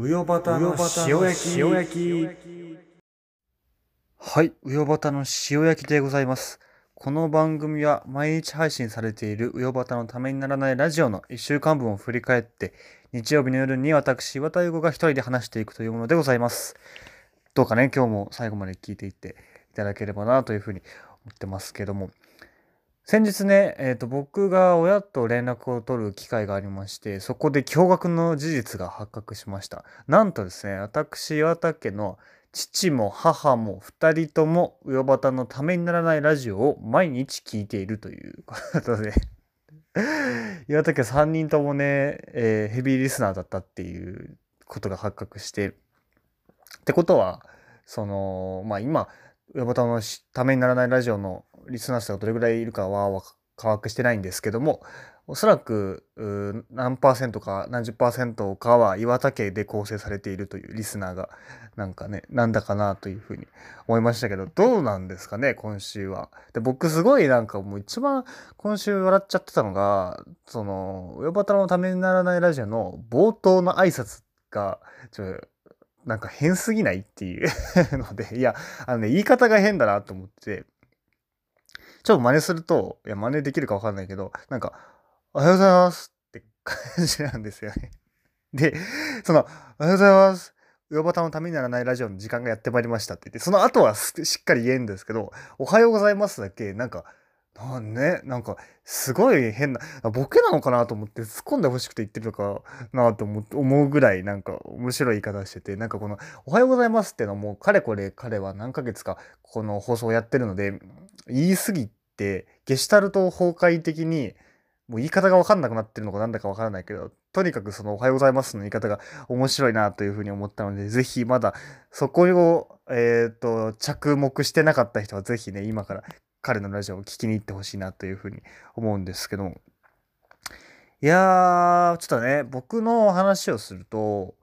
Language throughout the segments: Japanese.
うよばたの塩焼き塩焼きはい、うよばたの塩焼きでございます。この番組は毎日配信されているうよばたのためにならないラジオの1週間分を振り返って、日曜日の夜に私、岩田優子が一人で話していくというものでございます。どうかね、今日も最後まで聞いていっていただければなというふうに思ってますけども、先日ね、えーと僕が親と連絡を取る機会がありまして、そこで驚愕の事実が発覚しました。なんとですね、私、岩田家の父も母も2人ともうよばたのためにならないラジオを毎日聞いているということで 岩田家3人ともね、えーヘビーリスナーだったっていうことが発覚してってことはそのまあ今うよばたのためにならないラジオのリスナー数がどれぐらいいるかはわか把握してないんですけどもおそらく何パーセントか何十パーセントかは岩田家で構成されているというリスナーがなんかねなんだかなというふうに思いましたけどどうなんですかね今週は。で僕すごいなんかもう一番今週笑っちゃってたのがその「うよばたのためにならないラジオ」の冒頭の挨拶がちょなんか変すぎないっていう のでいやあのね言い方が変だなと思ってちょっと真似するといや真似できるか分かんないけどなんか「おはようございます」って 感じなんですよね。でその「おはようございます」うよばたのためにならないラジオの時間がやってまいりましたって言って、その後はしっかり言えんですけど、おはようございますだけ、なんか、なんね、なんか、すごい変な、ボケなのかなと思って、突っ込んでほしくて言ってるのかなと思うぐらい、なんか、面白い言い方してて、なんかこの、おはようございますっていうのも、かれこれ彼は何ヶ月か、この放送をやってるので、言い過ぎて、ゲシュタルト崩壊的に、もう言い方が分かんなくなってるのかなんだか分からないけど、とにかくそのおはようございますの言い方が面白いなというふうに思ったので、ぜひまだそこを、えっ、と、着目してなかった人はぜひね、今から彼のラジオを聞きに行ってほしいなというふうに思うんですけど。いやー、ちょっとね、僕の話をすると、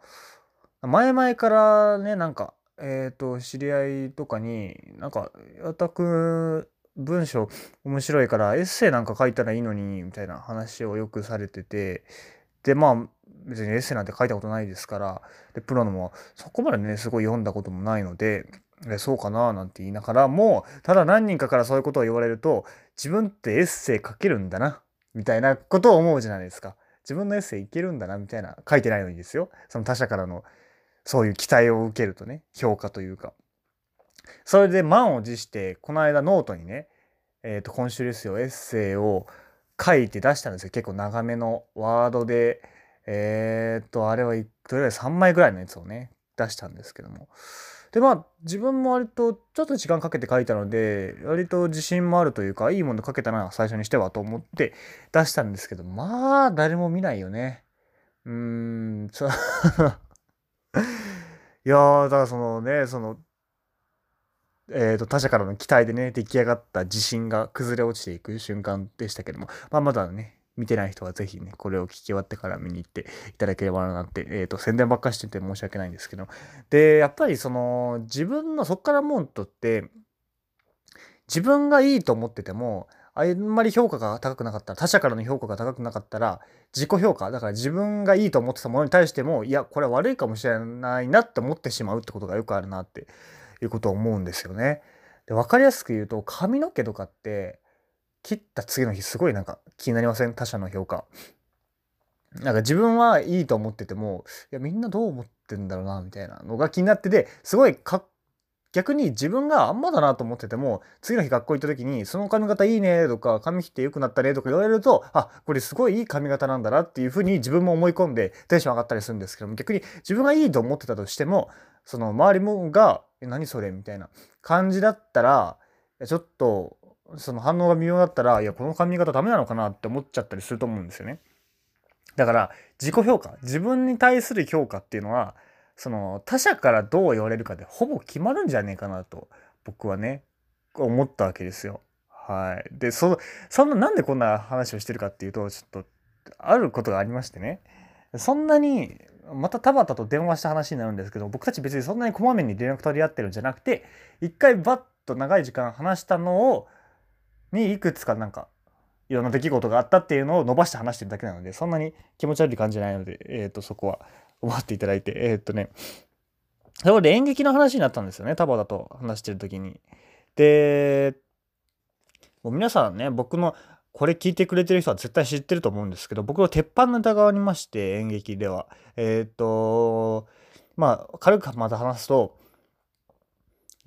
前々からね、なんか、えっ、と、知り合いとかに、なんか、やたく文章面白いからエッセイなんか書いたらいいのにみたいな話をよくされてて。でまあ別にエッセイなんて書いたことないですから。でプロのもそこまでねすごい読んだこともないので。そうかななんて言いながらもただ何人かからそういうことを言われると自分ってエッセイ書けるんだなみたいなことを思うじゃないですか。自分のエッセイいけるんだなみたいな書いてないのにですよ。その他者からのそういう期待を受けるとね評価というか。それで満を持してこの間ノートにね、えー、と今週ですよエッセイを書いて出したんですよ。結構長めのワードでえっ、とあれはどれぐらい3枚ぐらいのやつをね出したんですけども。でまあ自分も割とちょっと時間かけて書いたので割と自信もあるというかいいもの書けたな最初にしてはと思って出したんですけどまあ誰も見ないよね。うーん いやーだからそのねそのえー、と他者からの期待でね出来上がった自信が崩れ落ちていく瞬間でしたけども、まあ、まだね見てない人はぜひねこれを聞き終わってから見に行っていただければなって、えー、と宣伝ばっかしてて申し訳ないんですけどでやっぱりその自分のそっからもうとって自分がいいと思っててもあんまり評価が高くなかったら他者からの評価が高くなかったら自己評価だから自分がいいと思ってたものに対してもいやこれは悪いかもしれないなって思ってしまうってことがよくあるなっていうことを思うんですよね。で分かりやすく言うと髪の毛とかって切った次の日すごいなんか気になりません？他者の評価。なんか自分はいいと思っててもいやみんなどう思ってんだろうなみたいなのが気になっててすごいか逆に自分があんまだなと思ってても次の日学校行った時に「その髪型いいね」とか「髪切って良くなったね」とか言われるとあこれすごいいい髪型なんだなっていうふうに自分も思い込んでテンション上がったりするんですけども逆に自分がいいと思ってたとしてもその周りもが「何それ?」みたいな感じだったらちょっとその反応が微妙だったらいやこの髪型ダメなのかなって思っちゃったりすると思うんですよね。だから自己評価自分に対する評価っていうのはその他者からどう言われるかでほぼ決まるんじゃねえかなと僕はね思ったわけですよ。はい、でそそんななんでこんな話をしてるかっていうとちょっとあることがありましてねそんなにまた田畑と電話した話になるんですけど僕たち別にそんなにこまめに連絡取り合ってるんじゃなくて一回バッと長い時間話したのをにいくつかなんかいろんな出来事があったっていうのを伸ばして話してるだけなのでそんなに気持ち悪い感じじゃないので、えー、とそこは思っていただいて、えー、っとね、そこで演劇の話になったんですよね、田畑と話してる時に。で、もう皆さんね、僕のこれ聞いてくれてる人は絶対知ってると思うんですけど、僕の鉄板ネタがありまして、演劇では。えっ、と、まあ、軽くまた話すと、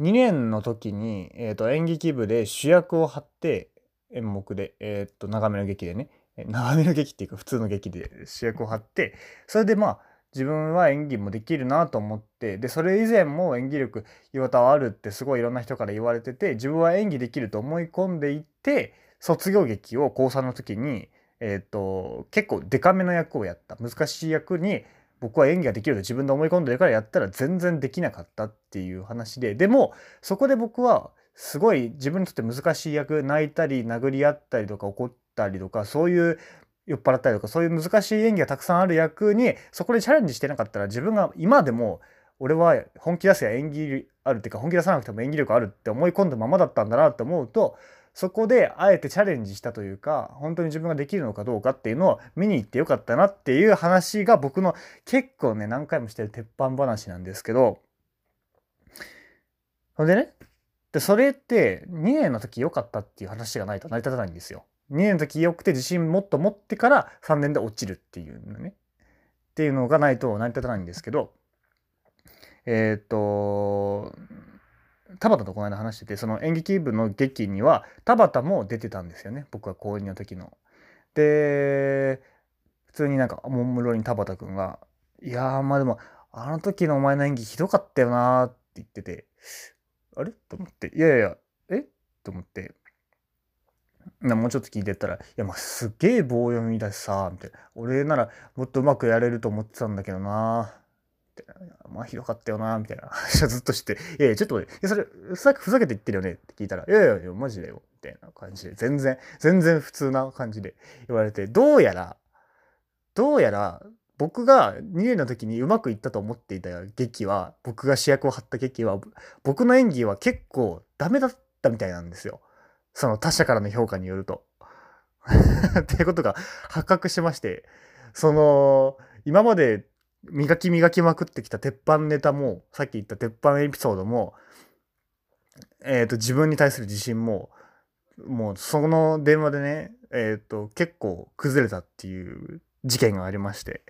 2年の時に、えーと、演劇部で主役を張って演目で、え、ー、と長めの劇でね。長めの劇っていうか普通の劇で主役を張ってそれでまあ自分は演技もできるなと思ってでそれ以前も演技力岩田はあるってすごいいろんな人から言われてて自分は演技できると思い込んでいって卒業劇を高3の時に、えーと、結構デカめの役をやった。難しい役に僕は演技ができると自分で思い込んでるからやったら全然できなかったっていう話ででもそこで僕はすごい自分にとって難しい役泣いたり殴り合ったりとか怒ったりとかそういう酔っ払ったりとかそういう難しい演技がたくさんある役にそこでチャレンジしてなかったら自分が今でも俺は本気出せや演技あるっていうか本気出さなくても演技力あるって思い込んだままだったんだなって思うとそこであえてチャレンジしたというか本当に自分ができるのかどうかっていうのを見に行ってよかったなっていう話が僕の結構ね何回もしてる鉄板話なんですけどほんでねでそれって2年の時良かったっていう話がないと成り立たないんですよ。2年の時良くて自信もっと持ってから3年で落ちるっていうのね。っていうのがないと成り立たないんですけど、えっ、と、田畑とこの間話してて、その演劇部の劇には田畑も出てたんですよね。僕は高2の時の。で、普通になんかおもむろに田畑くんが、いやーまあでも、あの時のお前の演技ひどかったよなって言ってて、あれ？と思って、いやいや、え？と思ってな、もうちょっと聞いてったら、いや、まあ、すげえ棒読みだしさ、みたいな。俺ならもっとうまくやれると思ってたんだけどな。まあ、ひどかったよな、みたいな。話 をずっとして、いやいや、ちょっと待って、それ、ふざけて言ってるよね。って聞いたら、いやいやいや、マジだよ、みたいな感じで、全然、全然普通な感じで。言われて、どうやら、どうやら、僕が2年の時にうまくいったと思っていた劇は、僕が主役を張った劇は、僕の演技は結構ダメだったみたいなんですよ。その他者からの評価によると。っていうことが発覚しまして、その、今まで磨き磨きまくってきた鉄板ネタも、さっき言った鉄板エピソードも、えっ、ー、と、自分に対する自信も、もうその電話でね、えっ、ー、と、結構崩れたっていう事件がありまして。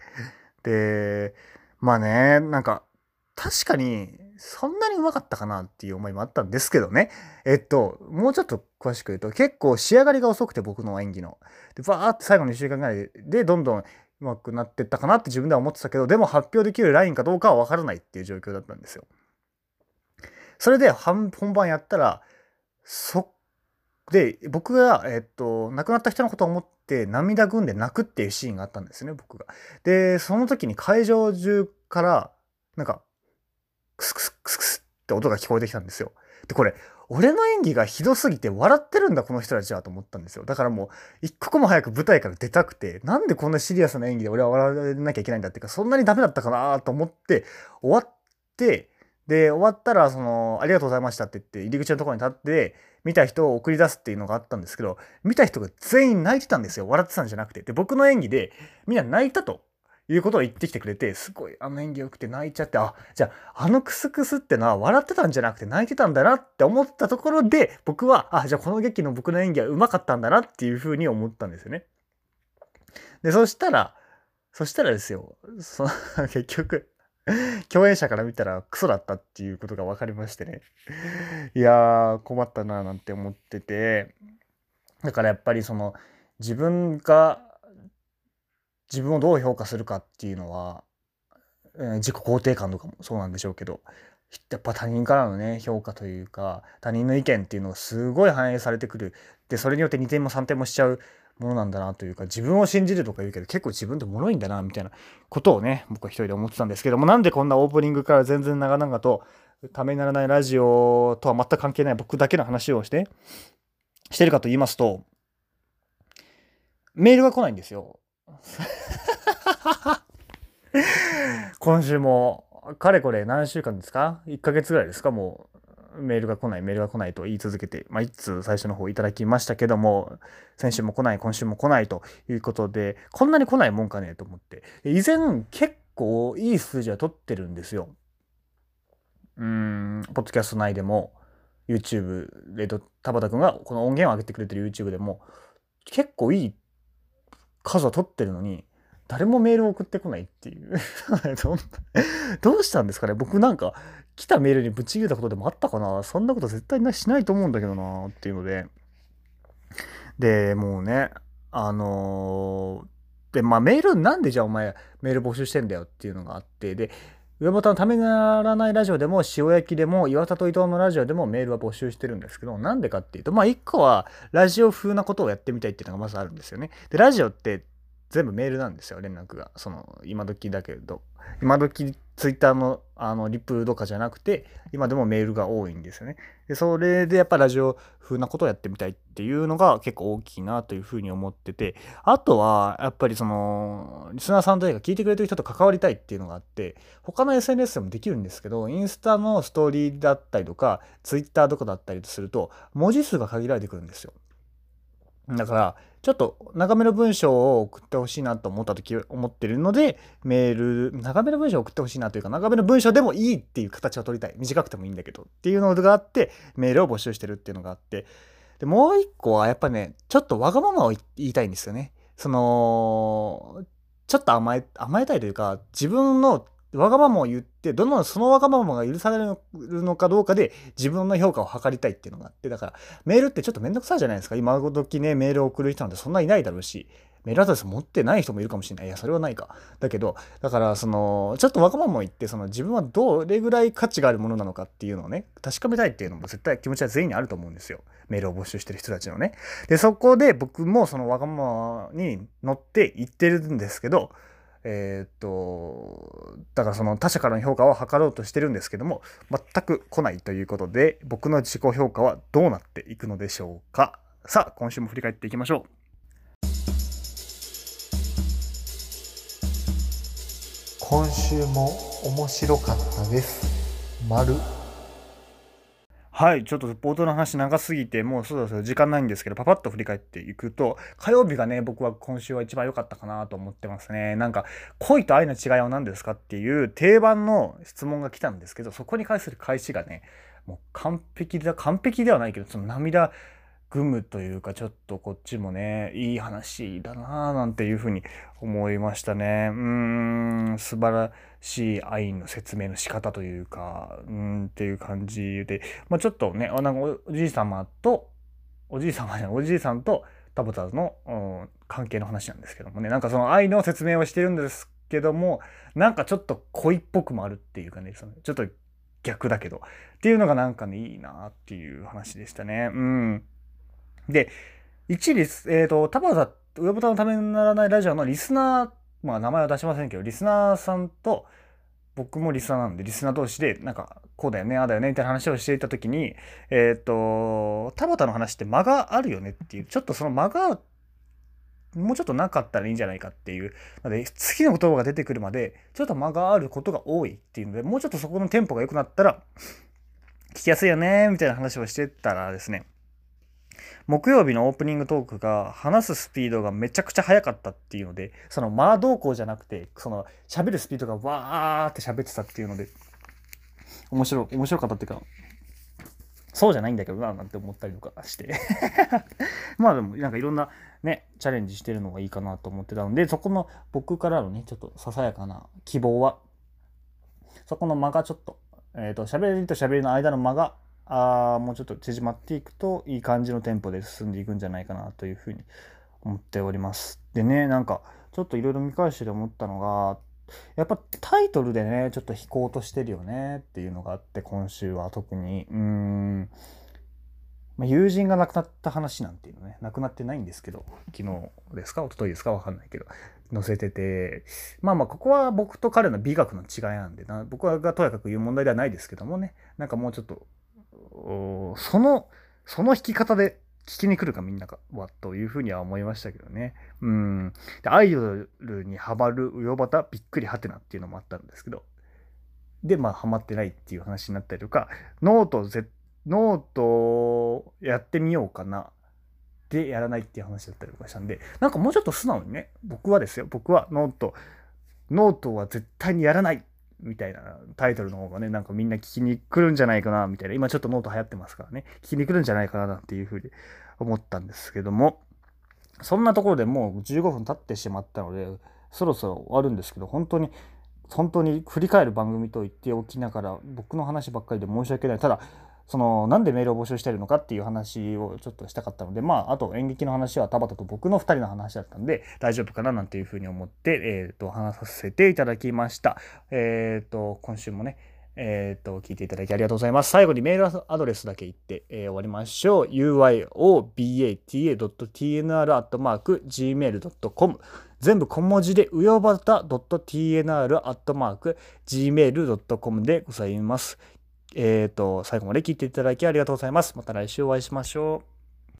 で、まあね、なんか、確かに、そんなにうまかったかなっていう思いもあったんですけどね。えっと、もうちょっと詳しく言うと、結構仕上がりが遅くて僕の演技の。で、バーって最後の1週間ぐらいで、どんどん上手くなってったかなって自分では思ってたけど、でも発表できるラインかどうかはわからないっていう状況だったんですよ。それで本番やったら、そ、で、僕が、えっと、亡くなった人のことを思って涙ぐんで泣くっていうシーンがあったんですね、僕が。で、その時に会場中から、なんか、クスクスクスクスって音が聞こえてきたんですよ。で、これ、俺の演技がひどすぎて笑ってるんだ、この人たちはと思ったんですよ。だからもう、一刻も早く舞台から出たくて、なんでこんなシリアスな演技で俺は笑わなきゃいけないんだっていうか、そんなにダメだったかなと思って、終わって、で、終わったら、その、ありがとうございましたって言って、入り口のところに立って、見た人を送り出すっていうのがあったんですけど、見た人が全員泣いてたんですよ。笑ってたんじゃなくて。で、僕の演技で、みんな泣いたと。いうことを言ってきてくれて、すごいあの演技良くて泣いちゃって、あ、じゃああのクスクスってのは笑ってたんじゃなくて泣いてたんだなって思ったところで、僕は、あ、じゃあこの劇の僕の演技は上手かったんだなっていうふうに思ったんですよね。で、そしたら、そしたらですよ、その 結局、共演者から見たらクソだったっていうことが分かりましてね。いやー、困ったななんて思ってて、だからやっぱりその、自分が自分をどう評価するかっていうのは、えー、自己肯定感とかもそうなんでしょうけどやっぱ他人からのね評価というか他人の意見っていうのがすごい反映されてくる。でそれによって2点も3点もしちゃうものなんだなというか自分を信じるとか言うけど結構自分って脆いんだなみたいなことをね僕は一人で思ってたんですけどもなんでこんなオープニングから全然長々とためにならないラジオとは全く関係ない僕だけの話をしてしてるかと言いますとメールが来ないんですよ。今週も、かれこれ何週間ですか ?1 ヶ月ぐらいですか？もう、メールが来ない、メールが来ないと言い続けて、まあ、いつ最初の方いただきましたけども、先週も来ない、今週も来ないということで、こんなに来ないもんかねと思って。以前、結構いい数字は取ってるんですよ。うん、ポッドキャスト内でも、YouTube で、田畑くんがこの音源を上げてくれてる YouTube でも、結構いい数は取ってるのに、誰もメールを送ってこないっていう。どうしたんですかね。僕なんか来たメールにぶち切れたことでもあったかな。そんなこと絶対しないと思うんだけどなっていうので。で、もうね、あのー、で、まあメールなんでじゃあお前メール募集してんだよっていうのがあって、で、上本のためにならないラジオでも、塩焼きでも、岩田と伊藤のラジオでもメールは募集してるんですけど、なんでかっていうと、まあ一個はラジオ風なことをやってみたいっていうのがまずあるんですよね。で、ラジオって全部メールなんですよ、連絡が。その、今時だけど。今時、ツイッターの、あの、リプとかじゃなくて、今でもメールが多いんですよね。で、それでやっぱラジオ風なことをやってみたいっていうのが結構大きいなというふうに思ってて、あとは、やっぱりその、リスナーさんというか聞いてくれてる人と関わりたいっていうのがあって、他の SNS でもできるんですけど、インスタのストーリーだったりとか、ツイッターとかだったりすると、文字数が限られてくるんですよ。だから、ちょっと長めの文章を送ってほしいなと思った時思ってるので、メール、長めの文章を送ってほしいなというか、長めの文章でもいいっていう形を取りたい。短くてもいいんだけどっていうのがあって、メールを募集してるっていうのがあって、で、もう一個はやっぱね、ちょっとわがままを言いたいんですよね。その、ちょっと甘え、甘えたいというか、自分のわがままを言って、どのそのわがままが許されるのかどうかで自分の評価を測りたいっていうのがあって、だからメールってちょっとめんどくさいじゃないですか。今時ね、メールを送る人なんてそんないないだろうし、メールアドレス持ってない人もいるかもしれない。いや、それはないか。だけど、だから、その、ちょっとわがままを言って、その自分はどれぐらい価値があるものなのかっていうのをね、確かめたいっていうのも絶対気持ちは全員にあると思うんですよ。メールを募集してる人たちのね。で、そこで僕もそのわがままに乗って言ってるんですけど、えー、っと、だからその他者からの評価を図ろうとしてるんですけども、全く来ないということで、僕の自己評価はどうなっていくのでしょうか。さあ、今週も振り返っていきましょう。今週も面白かったです。丸。はい、ちょっと冒頭の話長すぎて、もうそうそう時間ないんですけど、パパッと振り返っていくと、火曜日がね、僕は今週は一番良かったかなと思ってますね。なんか、恋と愛の違いは何ですかっていう定番の質問が来たんですけど、そこに関する返しがね、もう完璧だ、完璧ではないけど、その涙ぐむというか、ちょっとこっちもね、いい話だなぁなんていうふうに思いましたね。うーん、素晴らしい愛の説明の仕方というか、うん、っていう感じで、まあちょっとね、なんかおじい様と、おじい様じゃない、おじいさんと田畑の、うん、関係の話なんですけどもね、なんかその愛の説明をしてるんですけども、なんかちょっと恋っぽくもあるっていうかね、そのちょっと逆だけど、っていうのがなんかね、いいなっていう話でしたね。うん。で、一リス、えっ、ー、と、田畑、上ボタのためにならないラジオのリスナー、まあ名前は出しませんけど、リスナーさんと、僕もリスナーなんで、リスナー同士で、なんか、こうだよね、ああだよね、みたいな話をしていたときに、えっ、ー、と、田畑の話って間があるよねっていう、ちょっとその間が、もうちょっとなかったらいいんじゃないかっていう。なので、次の言葉が出てくるまで、ちょっと間があることが多いっていうので、もうちょっとそこのテンポが良くなったら、聞きやすいよね、みたいな話をしてたらですね、木曜日のオープニングトークが話すスピードがめちゃくちゃ速かったっていうので、その間動向じゃなくて、その喋るスピードがわーって喋ってたっていうので、面白、面白かったっていうか、そうじゃないんだけどな、なんて思ったりとかして。まあでも、なんかいろんなね、チャレンジしてるのがいいかなと思ってたので、そこの僕からのね、ちょっとささやかな希望は、そこの間がちょっと、えっ、ー、と、喋りと喋りの間の間があもうちょっと縮まっていくといい感じのテンポで進んでいくんじゃないかなというふうに思っております。でね、なんかちょっといろいろ見返してて思ったのが、やっぱタイトルでね、ちょっと引こうとしてるよねっていうのがあって、今週は特に。うーん。まあ、友人が亡くなった話なんていうのね、亡くなってないんですけど、昨日ですか一昨日ですかわかんないけど、載せてて、まあまあ、ここは僕と彼の美学の違いなんでな、僕がとやかく言う問題ではないですけどもね、なんかもうちょっとその、その弾き方で聞きに来るかみんなはというふうには思いましたけどね。うん。で、アイドルにハマるウヨバタびっくりはてなっていうのもあったんですけど。で、まあ、ハマってないっていう話になったりとか、ノートぜ、ノートやってみようかな。で、やらないっていう話だったりとかしたんで、なんかもうちょっと素直にね、僕はですよ、僕は note note は絶対にやらないみたいなタイトルの方がね、なんかみんな聞きに来るんじゃないかな、みたいな。今ちょっとノート流行ってますからね、聞きに来るんじゃないかな、なんていうふうに思ったんですけども、そんなところでもう15分経ってしまったので、そろそろ終わるんですけど、本当に、本当に振り返る番組と言っておきながら、僕の話ばっかりで申し訳ない。ただ、そのなんでメールを募集してるのかっていう話をちょっとしたかったのでまああと演劇の話は田畑と僕の2人の話だったんで大丈夫かななんていうふうに思って、えー、と話させていただきました。えっ、と今週もねえっ、と聞いていただきありがとうございます。最後にメールアドレスだけ言って、えー終わりましょう。uyobata.gmail.com 全部小文字で、うよばた .tnr.gmail.com でございます。えっ、と、最後まで聞いていただきありがとうございます。また来週お会いしましょう。